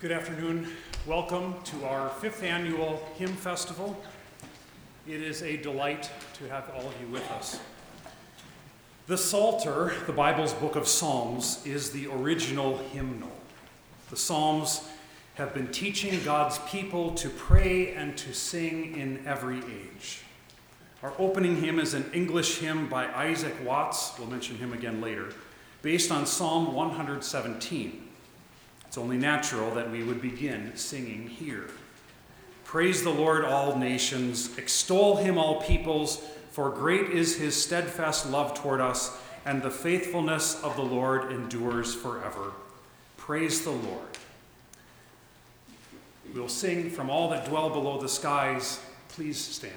Good afternoon. Welcome to our fifth annual Hymn Festival. It is a delight to have all of you with us. The Psalter, the Bible's book of Psalms, is the original hymnal. The Psalms have been teaching God's people to pray and to sing in every age. Our opening hymn is an English hymn by Isaac Watts, we'll mention him again later, based on Psalm 117. It's only natural that we would begin singing here. Praise the Lord, all nations, extol him, all peoples, for great is his steadfast love toward us, and the faithfulness of the Lord endures forever. Praise the Lord. We'll sing from all that dwell below the skies. Please stand.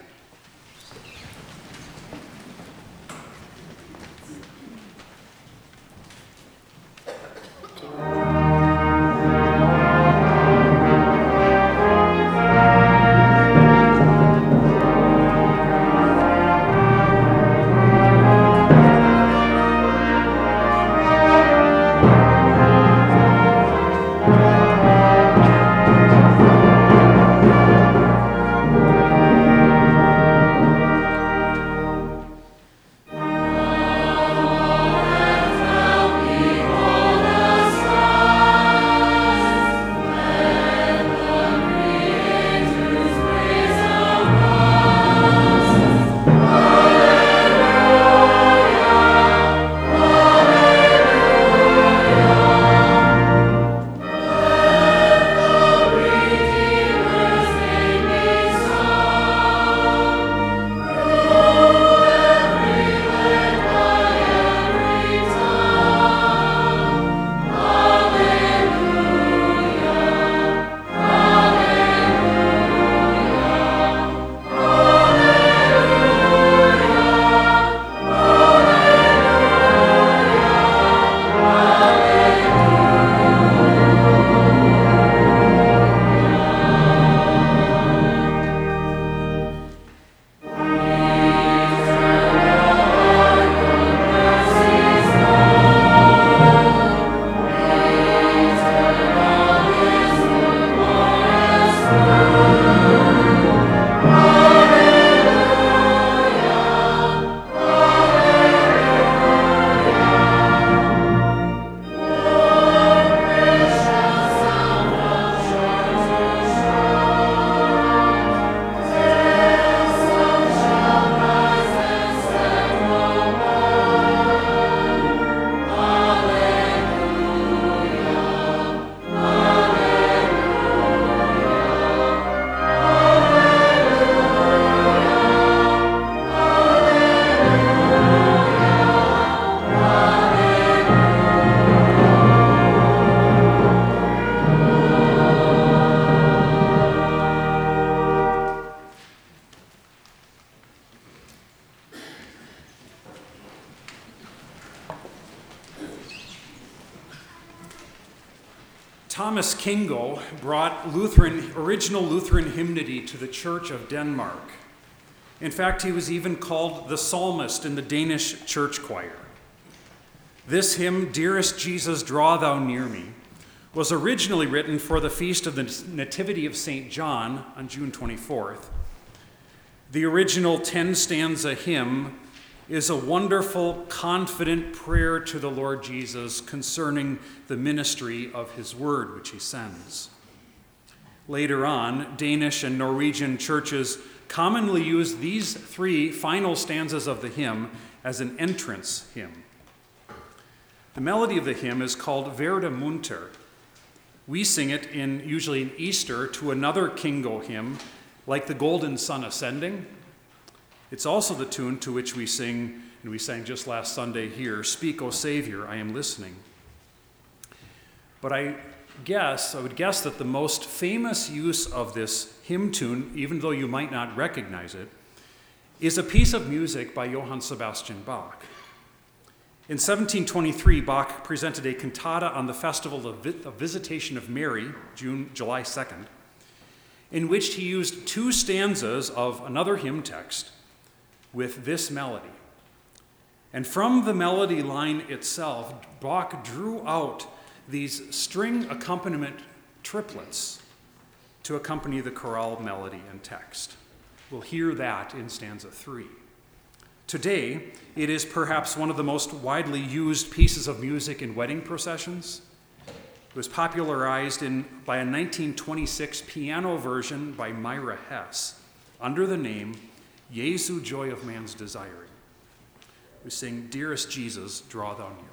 Church of Denmark. In fact, he was even called the psalmist in the Danish church choir. This hymn, Dearest Jesus, Draw Thou Near Me, was originally written for the feast of the Nativity of St. John on June 24th. The original 10 stanza hymn is a wonderful, confident prayer to the Lord Jesus concerning the ministry of his word, which he sends. Later on, Danish and Norwegian churches commonly use these three final stanzas of the hymn as an entrance hymn. The melody of the hymn is called Werde Munter. We sing it in usually in Easter to another Kingo hymn, like the Golden Sun Ascending, it's also the tune to which we sing, and we sang just last Sunday here Speak, O Savior, I am listening. But I guess, I would guess that the most famous use of this hymn tune, even though you might not recognize it, is a piece of music by Johann Sebastian Bach. In 1723, Bach presented a cantata on the festival of the Visitation of Mary, June, July 2nd, in which he used two stanzas of another hymn text with this melody. And from the melody line itself, Bach drew out these string accompaniment triplets to accompany the chorale melody and text. We'll hear that in stanza three. Today, it is perhaps one of the most widely used pieces of music in wedding processions. It was popularized in, by a 1926 piano version by Myra Hess under the name Jesu Joy of Man's Desiring. We sing, Dearest Jesus, draw thou near.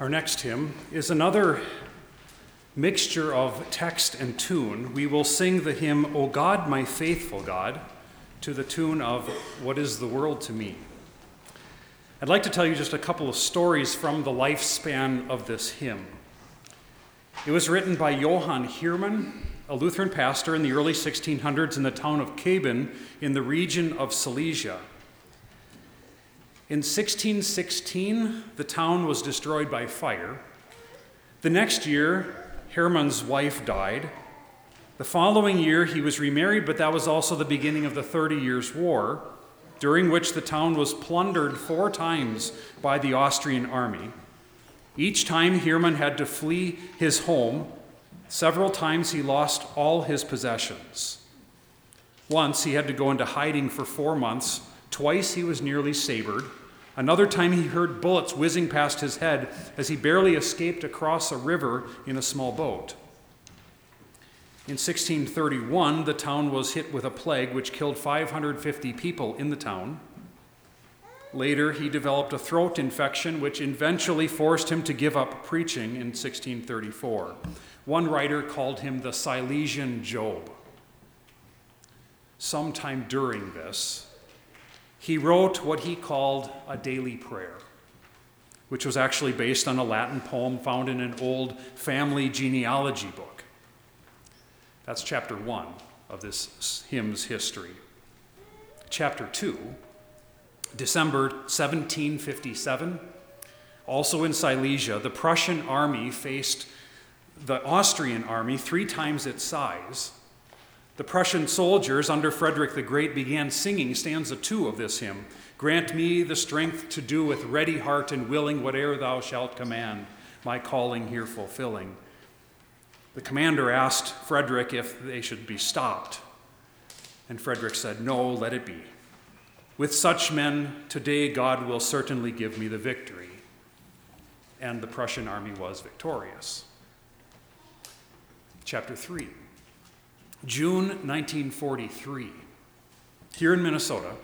Our next hymn is another mixture of text and tune. We will sing the hymn, O God, my faithful God, to the tune of What is the World to Me? I'd like to tell you just a couple of stories from the lifespan of this hymn. It was written by Johann Heermann, a Lutheran pastor in the early 1600s in the town of Köben in the region of Silesia. In 1616, the town was destroyed by fire. The next year, Heermann's wife died. The following year, he was remarried, but that was also the beginning of the Thirty Years' War, during which the town was plundered four times by the Austrian army. Each time, Hermann had to flee his home. Several times, he lost all his possessions. Once, he had to go into hiding for four months. Twice, he was nearly sabred. Another time he heard bullets whizzing past his head as he barely escaped across a river in a small boat. In 1631, the town was hit with a plague which killed 550 people in the town. Later, he developed a throat infection which eventually forced him to give up preaching in 1634. One writer called him the Silesian Job. Sometime during this, he wrote what he called a daily prayer, which was actually based on a Latin poem found in an old family genealogy book. That's chapter one of this hymn's history. Chapter two, December 1757, also in Silesia, the Prussian army faced the Austrian army three times its size the Prussian soldiers under Frederick the Great began singing stanza two of this hymn Grant me the strength to do with ready heart and willing whate'er thou shalt command, my calling here fulfilling. The commander asked Frederick if they should be stopped. And Frederick said, No, let it be. With such men, today God will certainly give me the victory. And the Prussian army was victorious. Chapter 3. June 1943, here in Minnesota,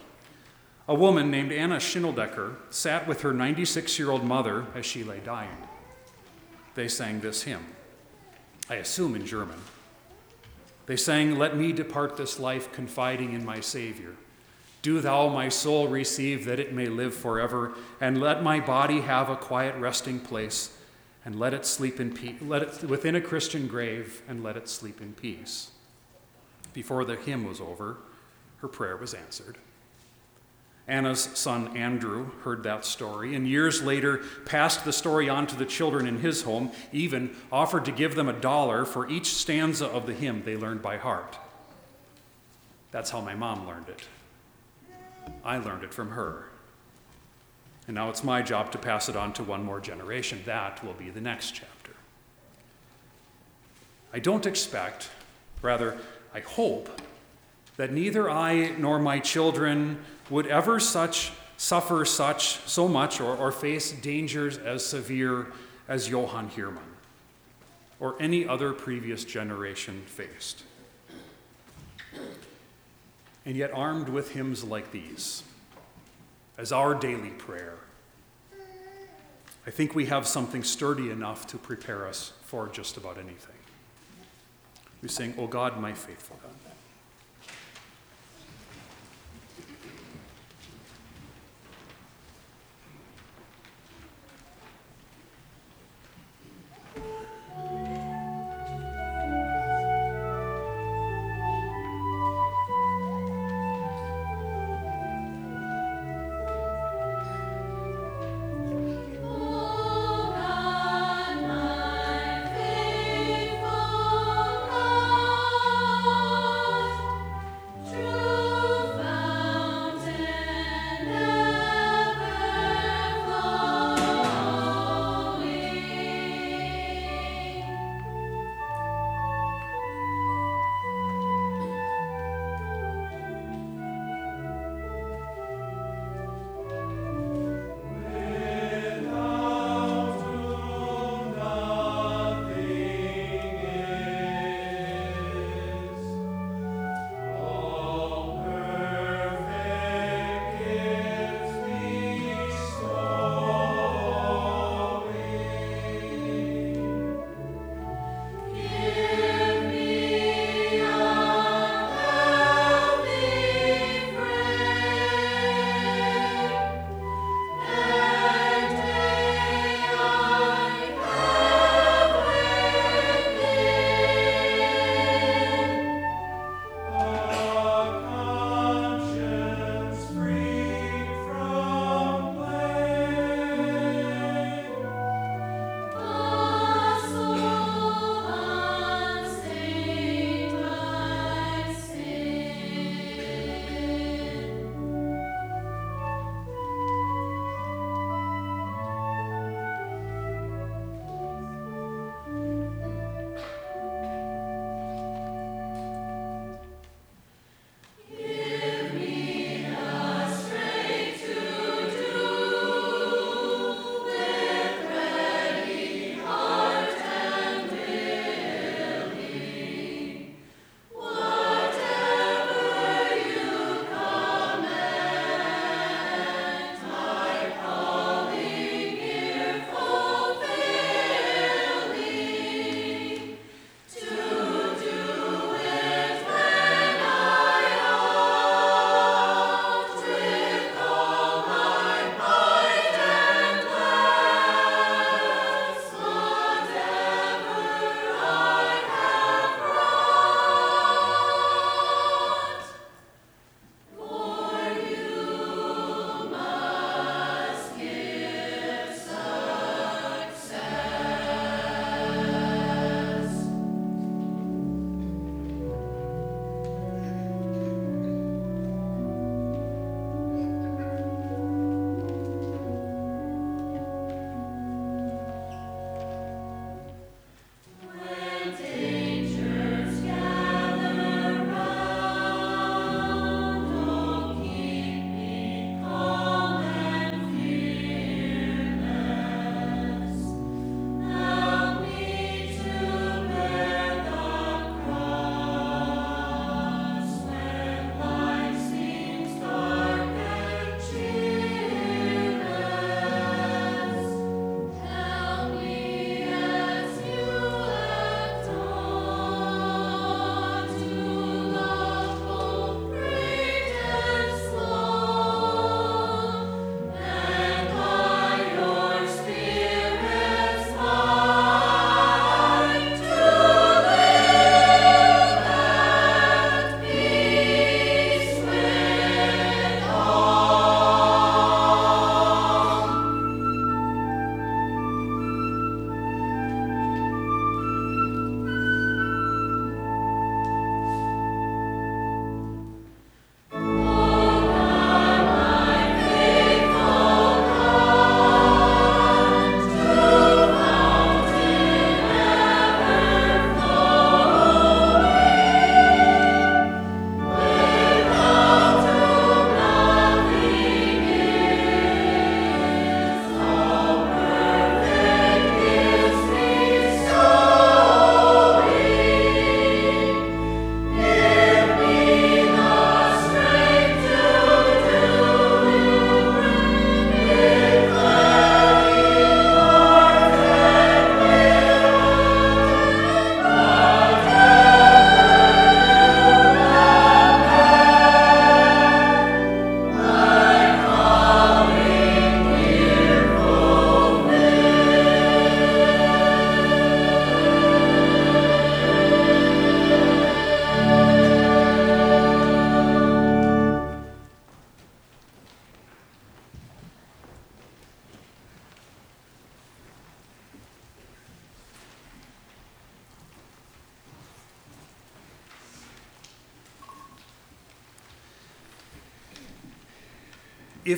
a woman named Anna Schindeldecker sat with her 96 year old mother as she lay dying. They sang this hymn, I assume in German. They sang, Let me depart this life confiding in my Savior. Do thou my soul receive that it may live forever, and let my body have a quiet resting place, and let it sleep in peace, let it within a Christian grave, and let it sleep in peace. Before the hymn was over, her prayer was answered. Anna's son Andrew heard that story and years later passed the story on to the children in his home, even offered to give them a dollar for each stanza of the hymn they learned by heart. That's how my mom learned it. I learned it from her. And now it's my job to pass it on to one more generation. That will be the next chapter. I don't expect, rather, I hope that neither I nor my children would ever such suffer such so much or, or face dangers as severe as Johann Heermann or any other previous generation faced. And yet, armed with hymns like these, as our daily prayer, I think we have something sturdy enough to prepare us for just about anything. We sing, O oh God, my faithful God.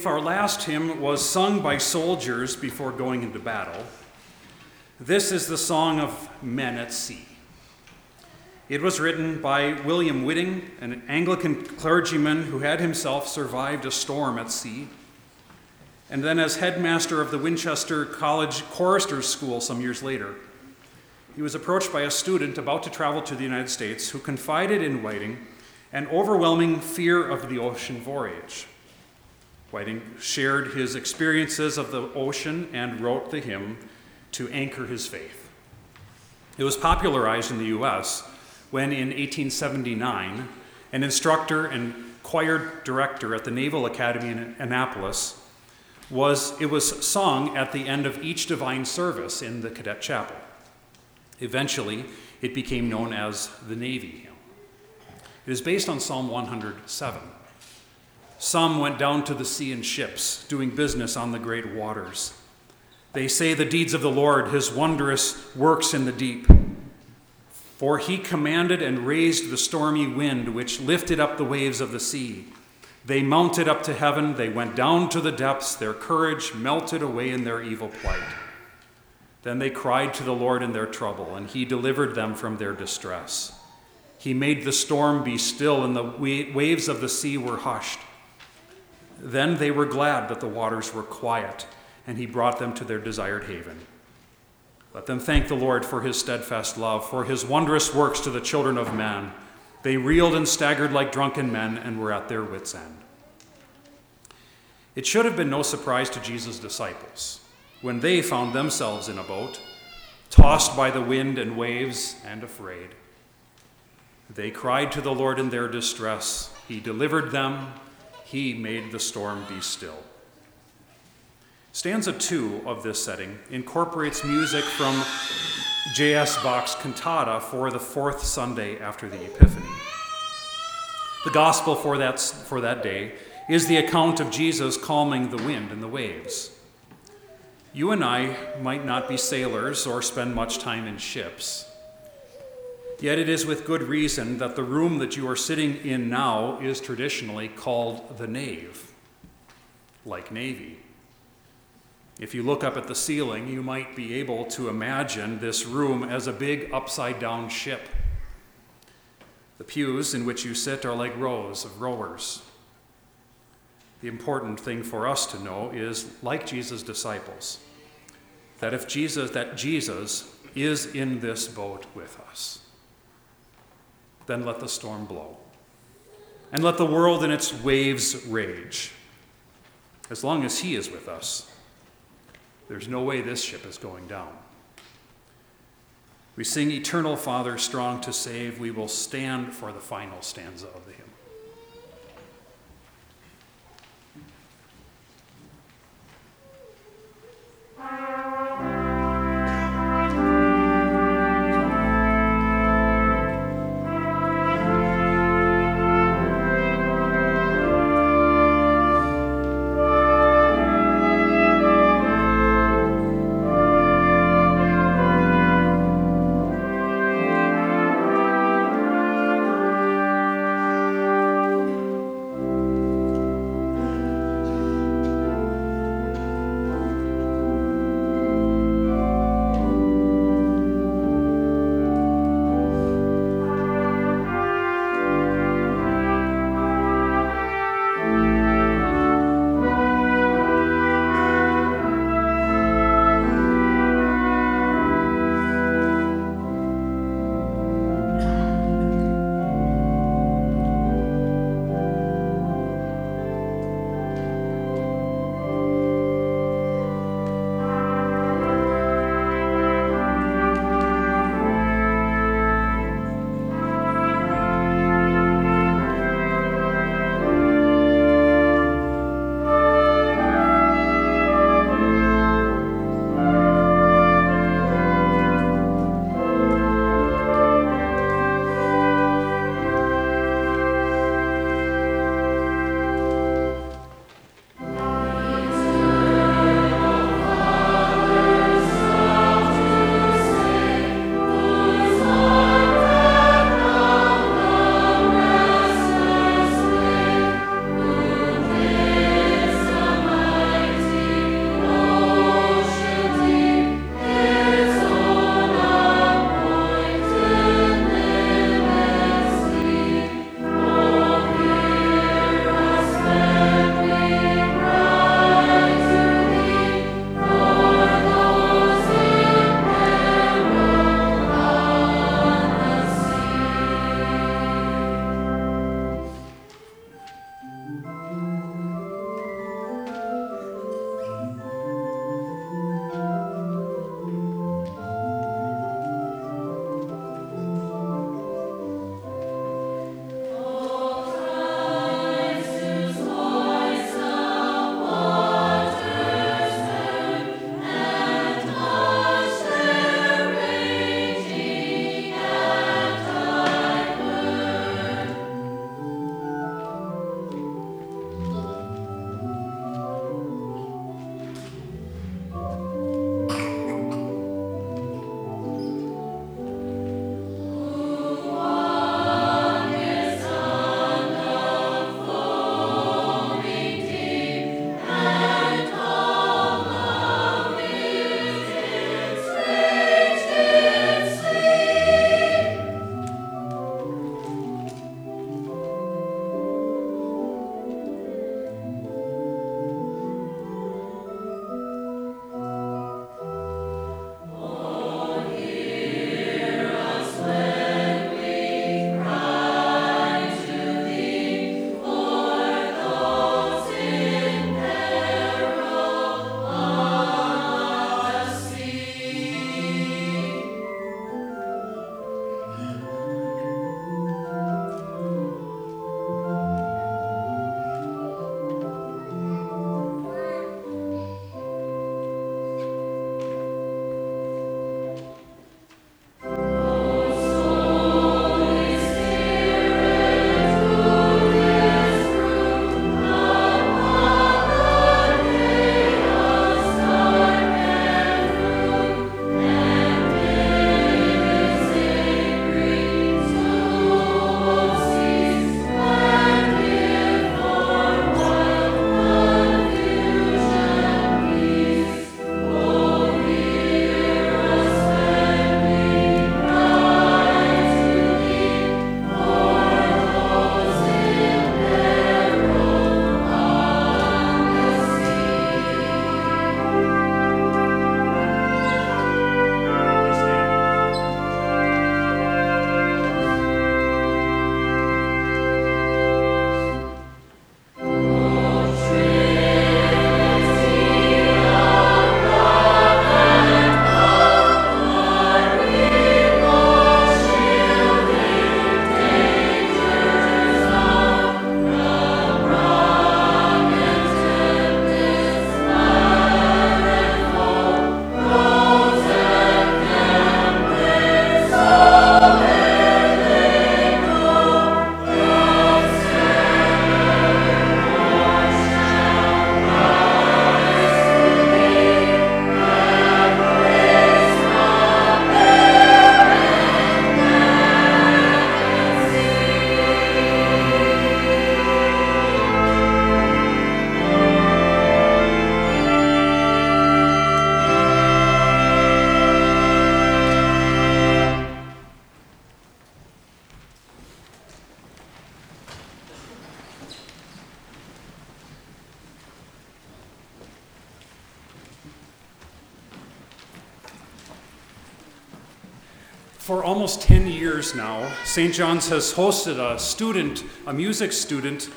If our last hymn was sung by soldiers before going into battle, this is the song of men at sea. It was written by William Whiting, an Anglican clergyman who had himself survived a storm at sea. And then, as headmaster of the Winchester College Choristers School some years later, he was approached by a student about to travel to the United States who confided in Whiting an overwhelming fear of the ocean voyage. Whiting shared his experiences of the ocean and wrote the hymn to anchor his faith. It was popularized in the U.S. when, in 1879, an instructor and choir director at the Naval Academy in Annapolis was it was sung at the end of each divine service in the cadet chapel. Eventually, it became known as the Navy hymn. It is based on Psalm 107. Some went down to the sea in ships, doing business on the great waters. They say the deeds of the Lord, his wondrous works in the deep. For he commanded and raised the stormy wind, which lifted up the waves of the sea. They mounted up to heaven, they went down to the depths, their courage melted away in their evil plight. Then they cried to the Lord in their trouble, and he delivered them from their distress. He made the storm be still, and the waves of the sea were hushed. Then they were glad that the waters were quiet, and he brought them to their desired haven. Let them thank the Lord for his steadfast love, for his wondrous works to the children of man. They reeled and staggered like drunken men and were at their wits' end. It should have been no surprise to Jesus' disciples when they found themselves in a boat, tossed by the wind and waves and afraid. They cried to the Lord in their distress. He delivered them he made the storm be still. Stanza two of this setting incorporates music from J.S. Bach's cantata for the fourth Sunday after the Epiphany. The gospel for that, for that day is the account of Jesus calming the wind and the waves. You and I might not be sailors or spend much time in ships. Yet it is with good reason that the room that you are sitting in now is traditionally called the nave, like Navy. If you look up at the ceiling, you might be able to imagine this room as a big upside down ship. The pews in which you sit are like rows of rowers. The important thing for us to know is, like Jesus' disciples, that if Jesus, that Jesus is in this boat with us then let the storm blow. And let the world and its waves rage. As long as He is with us, there's no way this ship is going down. We sing Eternal Father, strong to save. We will stand for the final stanza of the hymn. Now, St. John's has hosted a student, a music student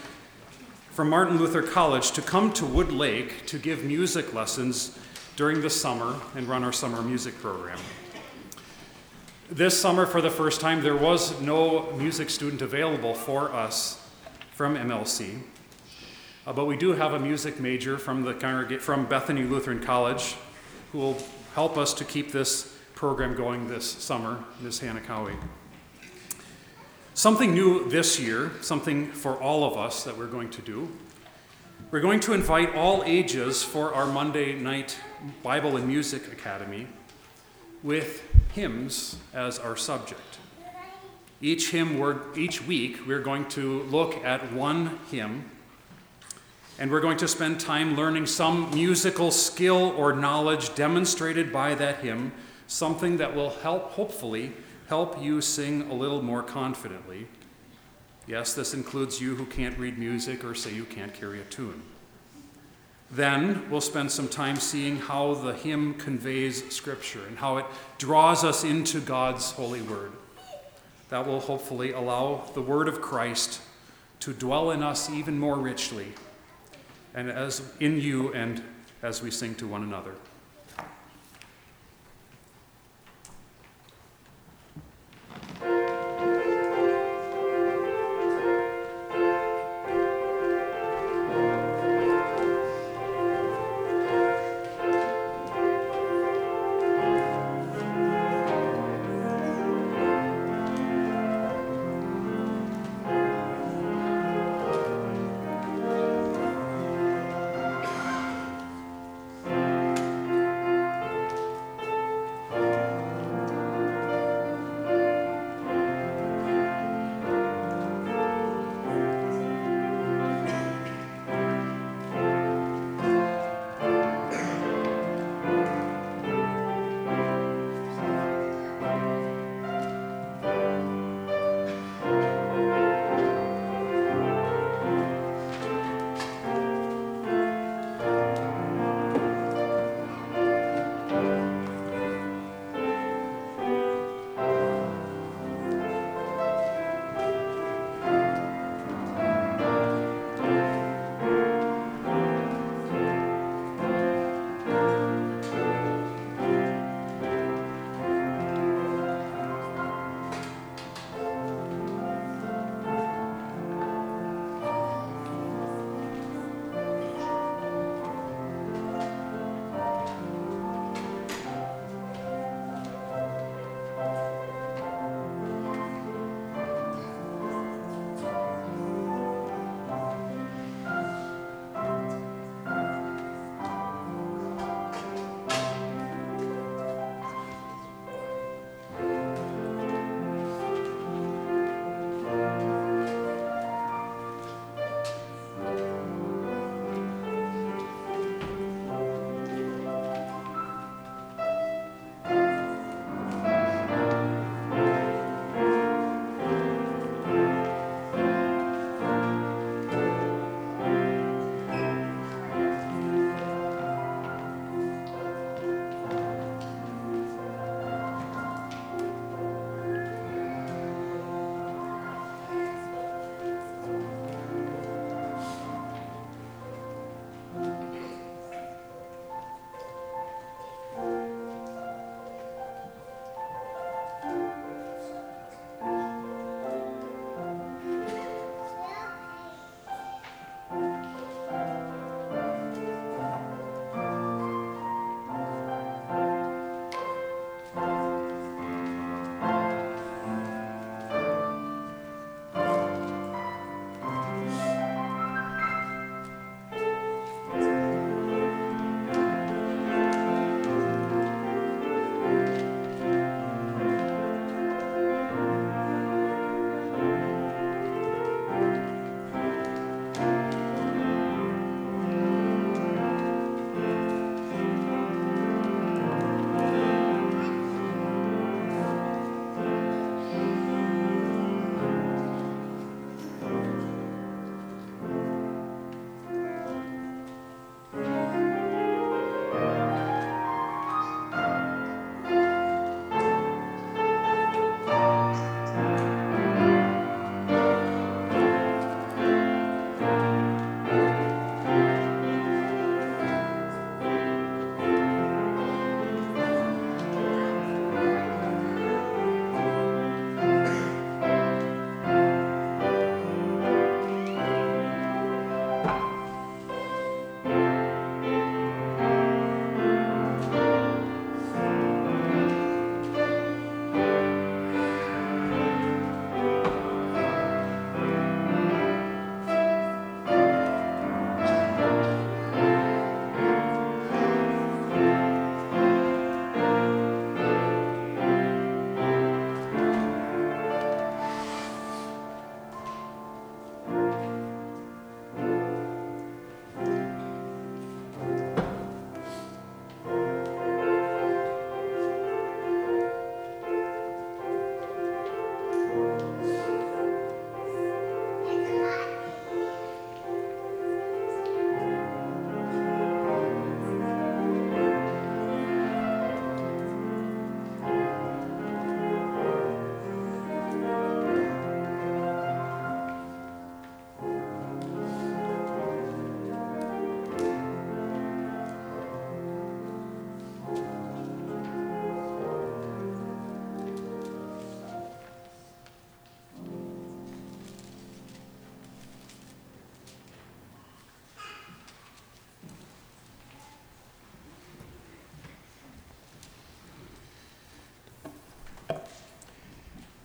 from Martin Luther College to come to Wood Lake to give music lessons during the summer and run our summer music program. This summer, for the first time, there was no music student available for us from MLC. Uh, but we do have a music major from, the congreg- from Bethany Lutheran College who will help us to keep this program going this summer, Ms. Hannah Cowie. Something new this year, something for all of us that we're going to do. We're going to invite all ages for our Monday night Bible and Music Academy with hymns as our subject. Each hymn word, each week we're going to look at one hymn and we're going to spend time learning some musical skill or knowledge demonstrated by that hymn something that will help, hopefully, help you sing a little more confidently. Yes, this includes you who can't read music or say you can't carry a tune. Then we'll spend some time seeing how the hymn conveys Scripture and how it draws us into God's holy word. That will hopefully allow the word of Christ to dwell in us even more richly, and as in you and as we sing to one another.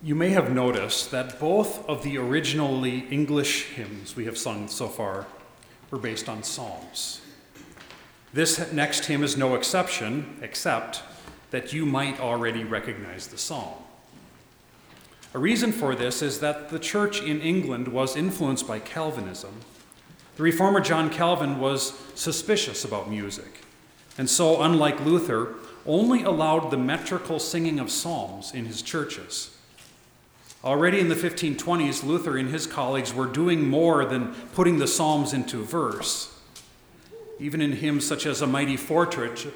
You may have noticed that both of the originally English hymns we have sung so far were based on Psalms. This next hymn is no exception, except that you might already recognize the psalm. A reason for this is that the church in England was influenced by Calvinism. The reformer John Calvin was suspicious about music, and so, unlike Luther, only allowed the metrical singing of psalms in his churches. Already in the 1520s, Luther and his colleagues were doing more than putting the Psalms into verse. Even in hymns such as A Mighty Fortress,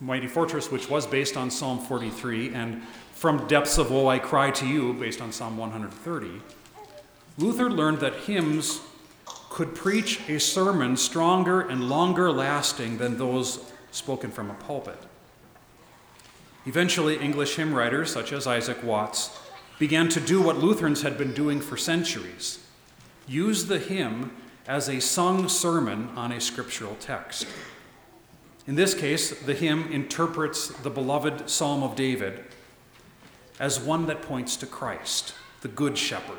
Mighty Fortress, which was based on Psalm 43, and From Depths of Woe I Cry to You, based on Psalm 130, Luther learned that hymns could preach a sermon stronger and longer lasting than those spoken from a pulpit. Eventually, English hymn writers such as Isaac Watts began to do what Lutherans had been doing for centuries use the hymn as a sung sermon on a scriptural text. In this case, the hymn interprets the beloved Psalm of David as one that points to Christ, the Good Shepherd.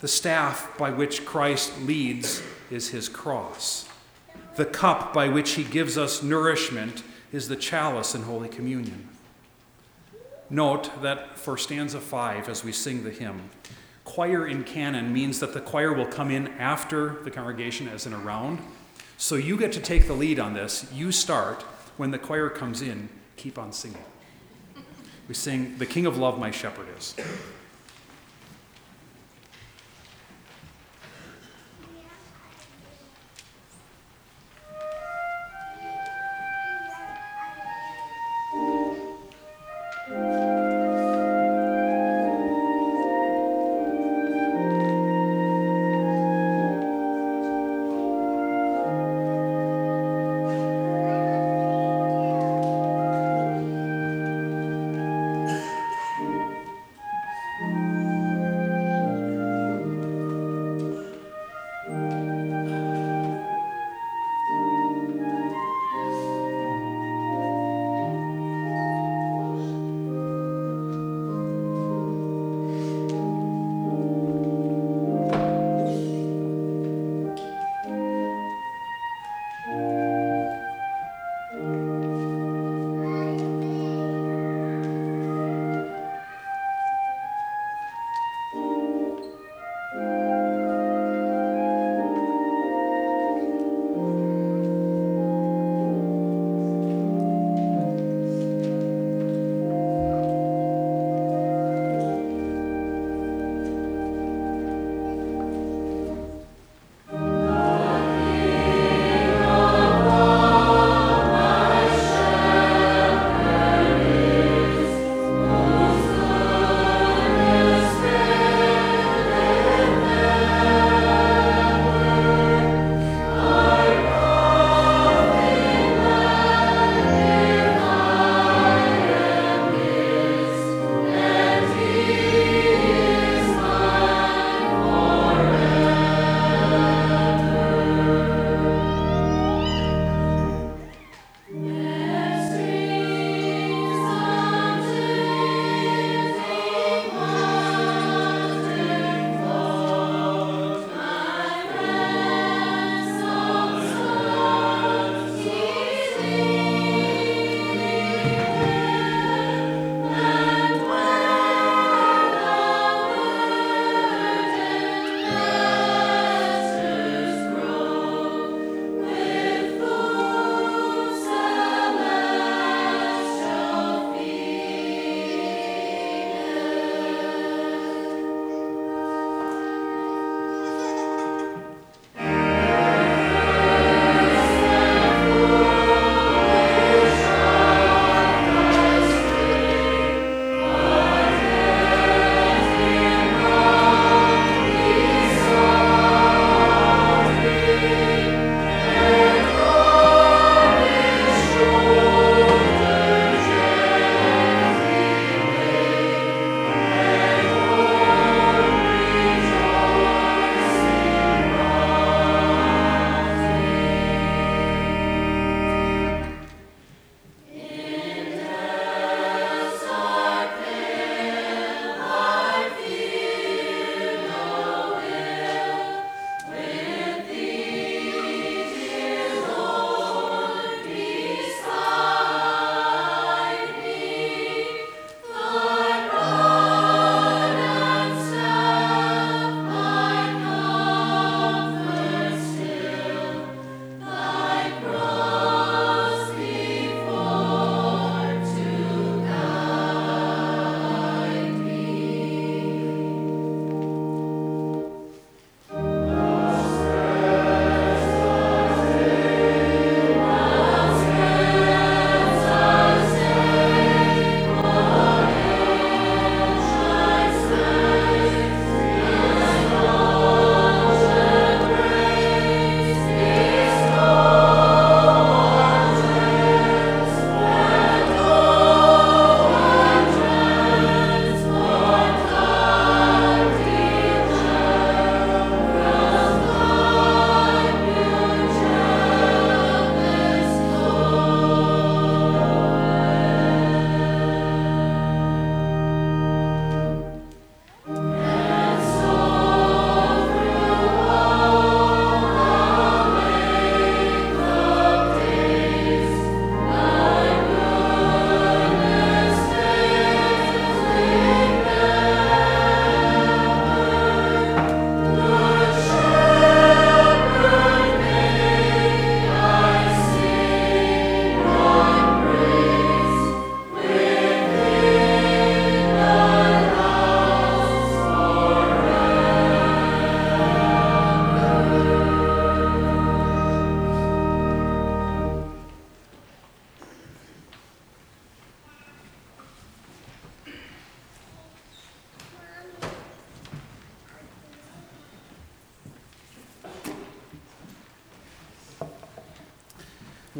The staff by which Christ leads is his cross. The cup by which he gives us nourishment is the chalice in Holy Communion. Note that for stanza five, as we sing the hymn, choir in canon means that the choir will come in after the congregation as in a round. So you get to take the lead on this. You start. When the choir comes in, keep on singing. We sing, The King of Love, my shepherd is.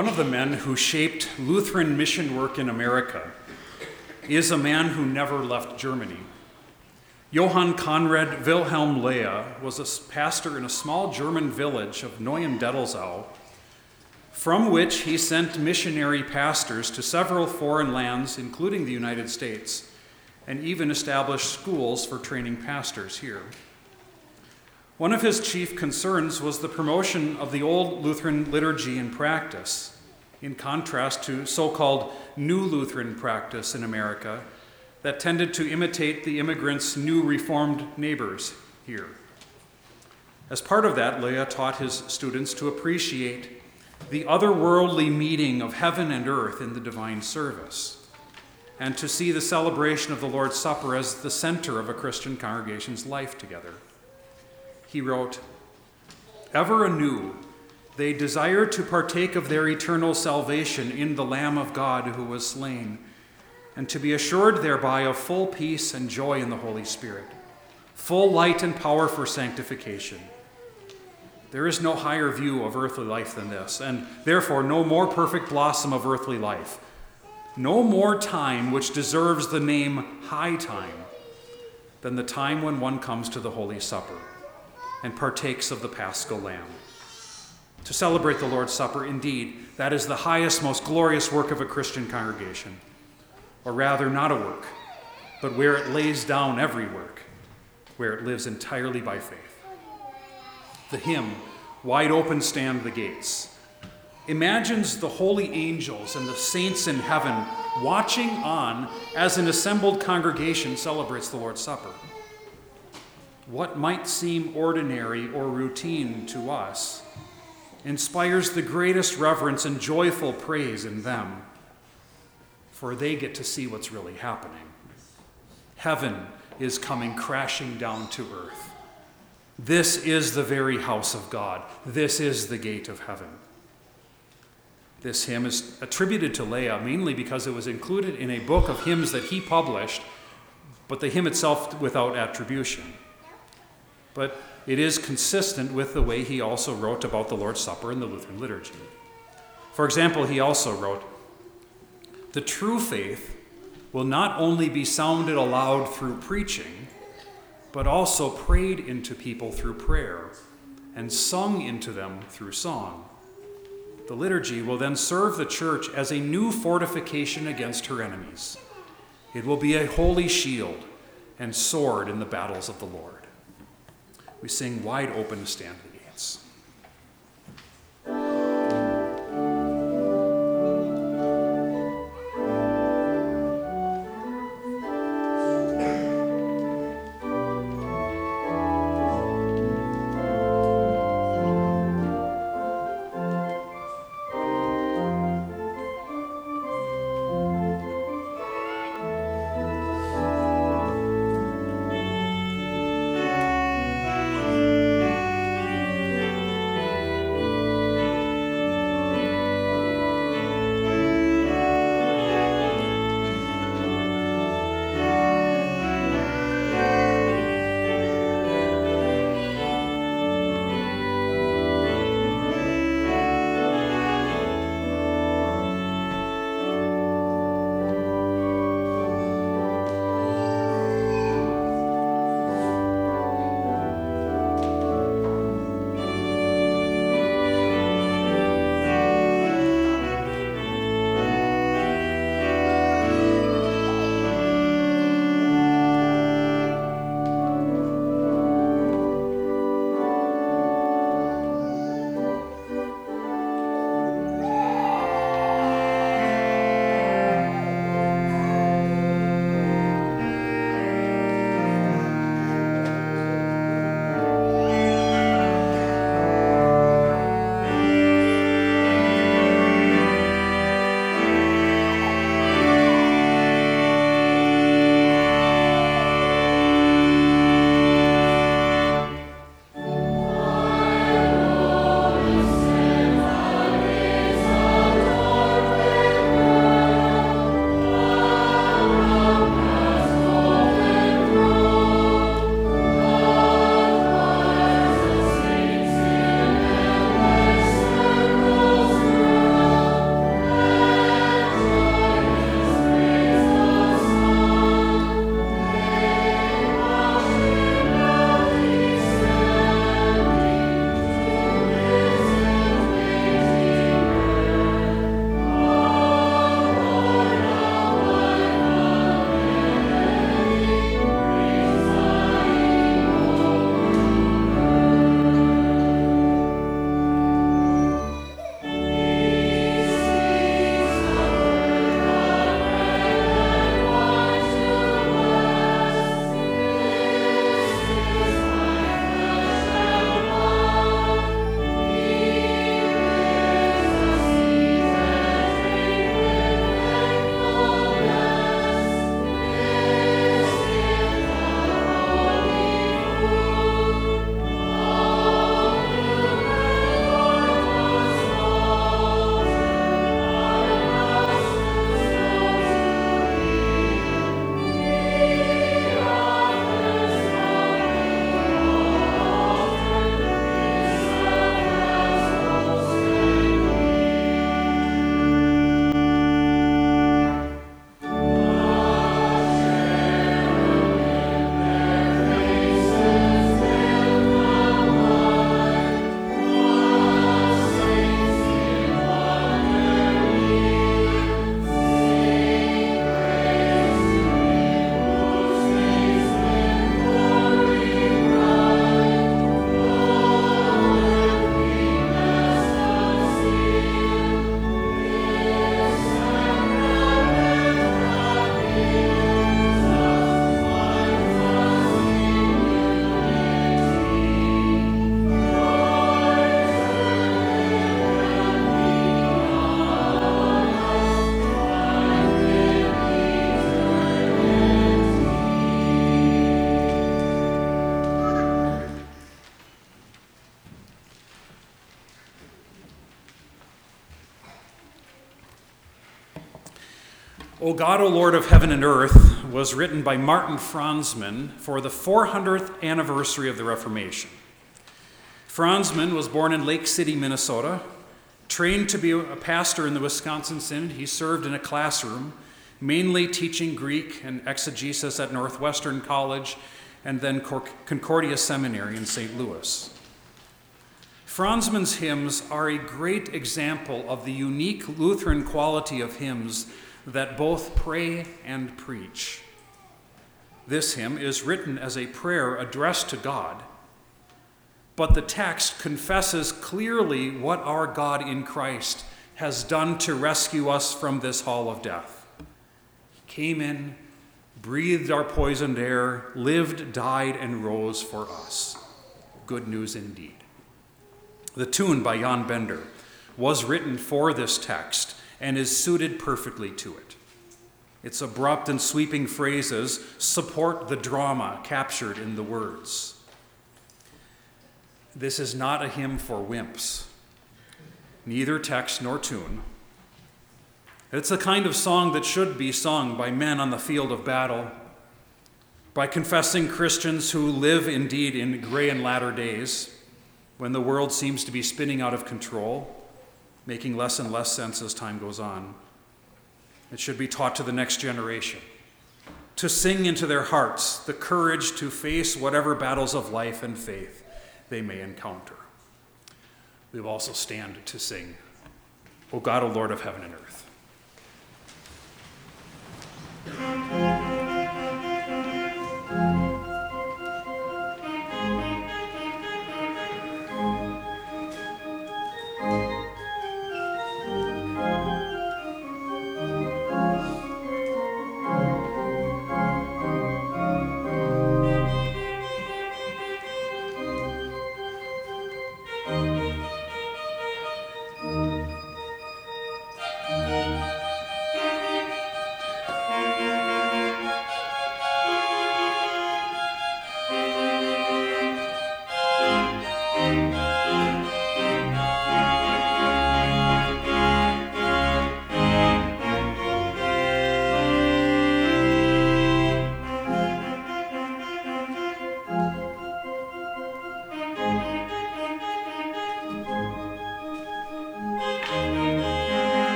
One of the men who shaped Lutheran mission work in America is a man who never left Germany. Johann Conrad Wilhelm Löhe was a pastor in a small German village of Neuendettelsau, from which he sent missionary pastors to several foreign lands, including the United States, and even established schools for training pastors here. One of his chief concerns was the promotion of the old Lutheran liturgy and practice, in contrast to so called New Lutheran practice in America that tended to imitate the immigrants' new Reformed neighbors here. As part of that, Löhe taught his students to appreciate the otherworldly meeting of heaven and earth in the divine service, and to see the celebration of the Lord's Supper as the center of a Christian congregation's life together. He wrote, Ever anew, they desire to partake of their eternal salvation in the Lamb of God who was slain and to be assured thereby of full peace and joy in the Holy Spirit, full light and power for sanctification. There is no higher view of earthly life than this, and therefore no more perfect blossom of earthly life, no more time which deserves the name high time than the time when one comes to the Holy Supper and partakes of the paschal lamb. To celebrate the Lord's Supper, indeed, that is the highest, most glorious work of a Christian congregation or rather, not a work, but where it lays down every work, where it lives entirely by faith. The hymn, Wide Open Stand the Gates, imagines the holy angels and the saints in heaven watching on as an assembled congregation celebrates the Lord's Supper. What might seem ordinary or routine to us inspires the greatest reverence and joyful praise in them for they get to see what's really happening. Heaven is coming crashing down to earth. This is the very house of God. This is the gate of heaven. This hymn is attributed to Löhe mainly because it was included in a book of hymns that he published, but the hymn itself without attribution. But it is consistent with the way he also wrote about the Lord's Supper in the Lutheran liturgy. For example, he also wrote, the true faith will not only be sounded aloud through preaching, but also prayed into people through prayer and sung into them through song. The liturgy will then serve the church as a new fortification against her enemies. It will be a holy shield and sword in the battles of the Lord. We sing wide open stand O God, O Lord of heaven and earth was written by Martin Franzmann for the 400th anniversary of the Reformation. Franzmann was born in Lake City, Minnesota. Trained to be a pastor in the Wisconsin Synod, he served in a classroom, mainly teaching Greek and exegesis at Northwestern College and then Concordia Seminary in St. Louis. Franzmann's hymns are a great example of the unique Lutheran quality of hymns that both pray and preach. This hymn is written as a prayer addressed to God, but the text confesses clearly what our God in Christ has done to rescue us from this hall of death. He came in, breathed our poisoned air, lived, died, and rose for us. Good news indeed. The tune by Jan Bender was written for this text and is suited perfectly to it. Its abrupt and sweeping phrases support the drama captured in the words. This is not a hymn for wimps, neither text nor tune. It's the kind of song that should be sung by men on the field of battle, by confessing Christians who live indeed in gray and latter days, when the world seems to be spinning out of control, making less and less sense as time goes on. It should be taught to the next generation to sing into their hearts the courage to face whatever battles of life and faith they may encounter. We will also stand to sing, O God, O Lord of heaven and earth.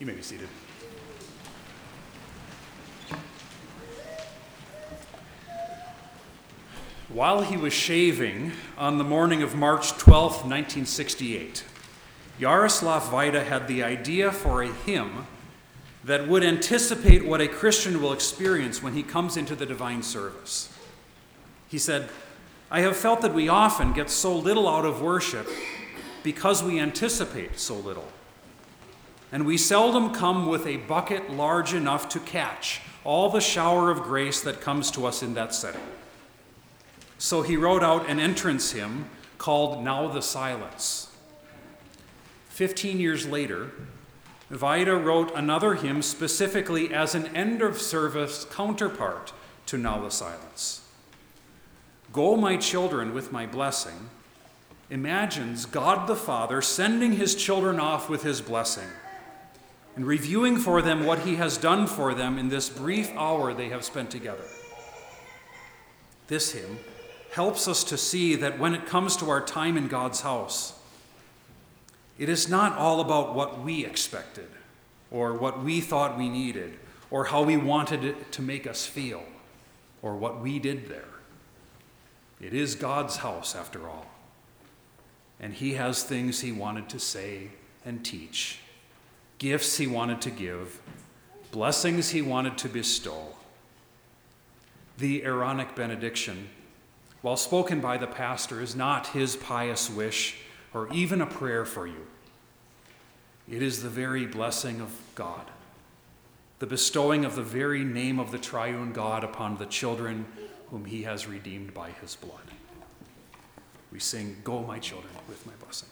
You may be seated. While he was shaving on the morning of March 12, 1968, Jaroslav Vajda had the idea for a hymn that would anticipate what a Christian will experience when he comes into the divine service. He said, I have felt that we often get so little out of worship because we anticipate so little. And we seldom come with a bucket large enough to catch all the shower of grace that comes to us in that setting. So he wrote out an entrance hymn called Now the Silence. Fifteen years later, Vajda wrote another hymn specifically as an end of service counterpart to Now the Silence. Go, my children, with my blessing imagines God the Father sending his children off with his blessing and reviewing for them what he has done for them in this brief hour they have spent together. This hymn helps us to see that when it comes to our time in God's house, it is not all about what we expected or what we thought we needed or how we wanted it to make us feel or what we did there. It is God's house, after all. And He has things He wanted to say and teach, gifts He wanted to give, blessings He wanted to bestow. The Aaronic benediction while spoken by the pastor, is not his pious wish or even a prayer for you. It is the very blessing of God, the bestowing of the very name of the triune God upon the children whom he has redeemed by his blood. We sing, Go, my children, with my blessing.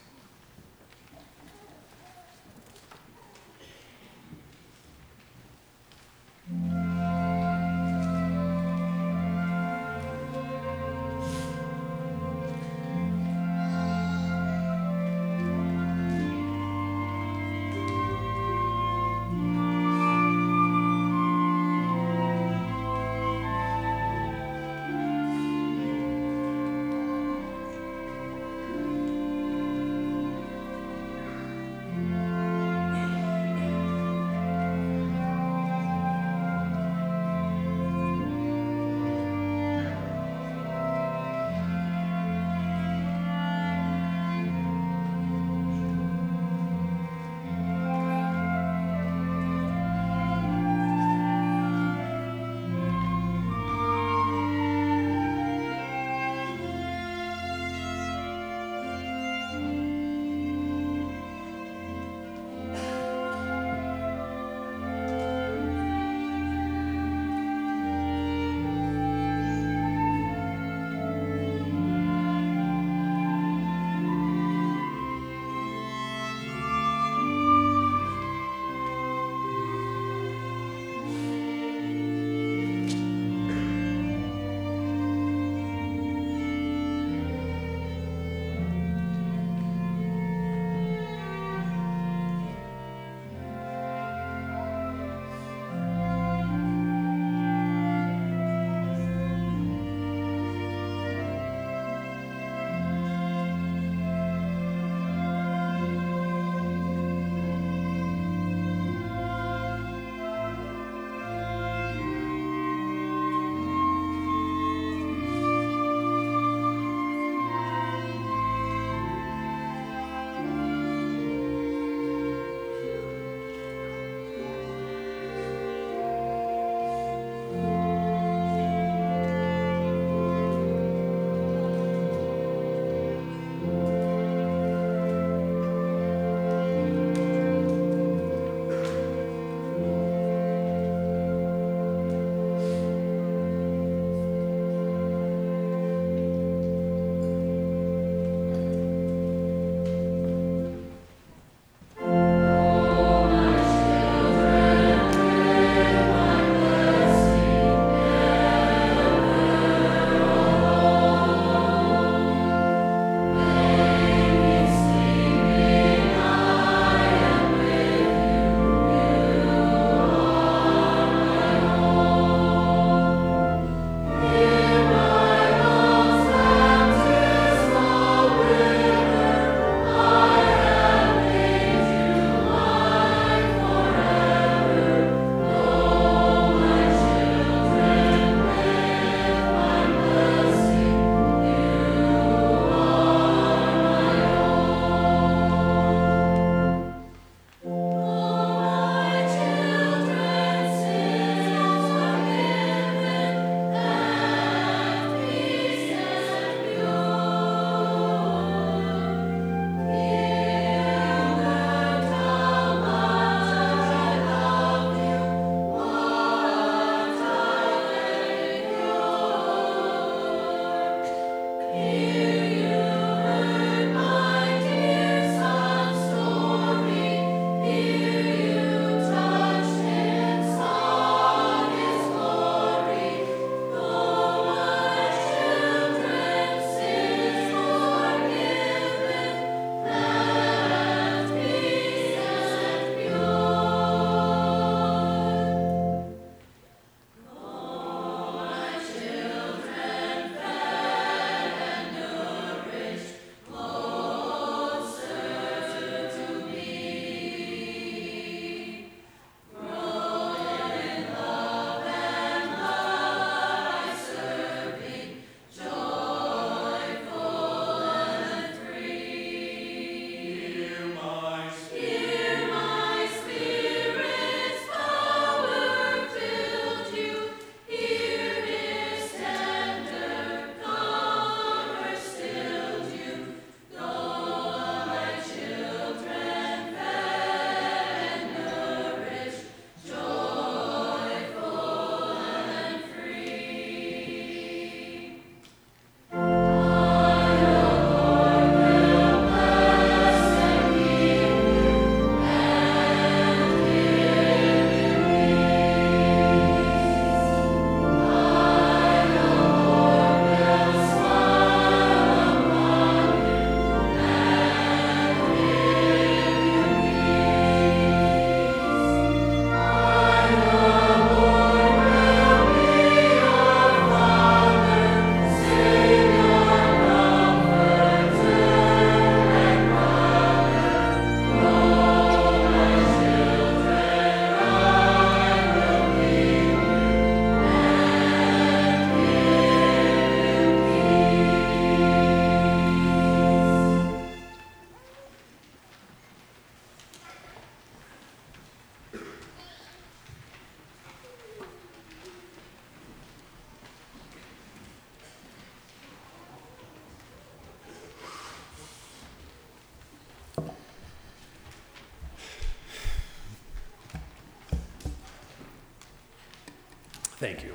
Thank you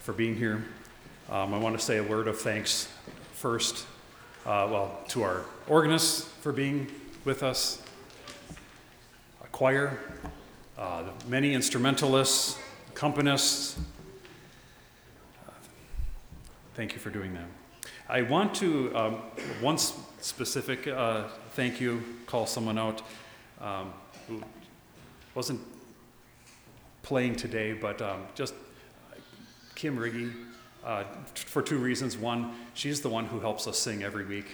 for being here. Um, I want to say a word of thanks first, uh, well, to our organists for being with us, our choir, uh, many instrumentalists, accompanists. Uh, thank you for doing that. I want to, um, one specific uh, thank you, call someone out um, who wasn't playing today, but um, just Kim Riggy, uh, for two reasons. One, she's the one who helps us sing every week,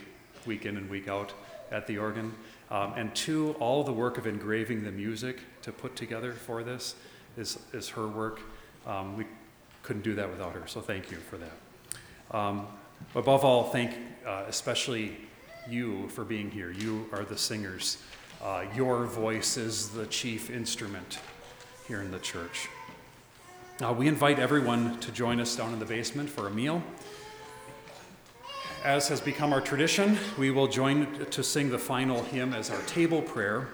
week in and week out at the organ. Um, and two, all the work of engraving the music to put together for this is, is her work. Um, we couldn't do that without her, so thank you for that. Um, above all, thank uh, especially you for being here. You are the singers. Uh, your voice is the chief instrument here in the church. Uh, we invite everyone to join us down in the basement for a meal. As has become our tradition, we will join to sing the final hymn as our table prayer.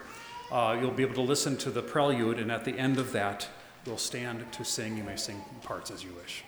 Uh, you'll be able to listen to the prelude, and at the end of that, we'll stand to sing. You may sing parts as you wish.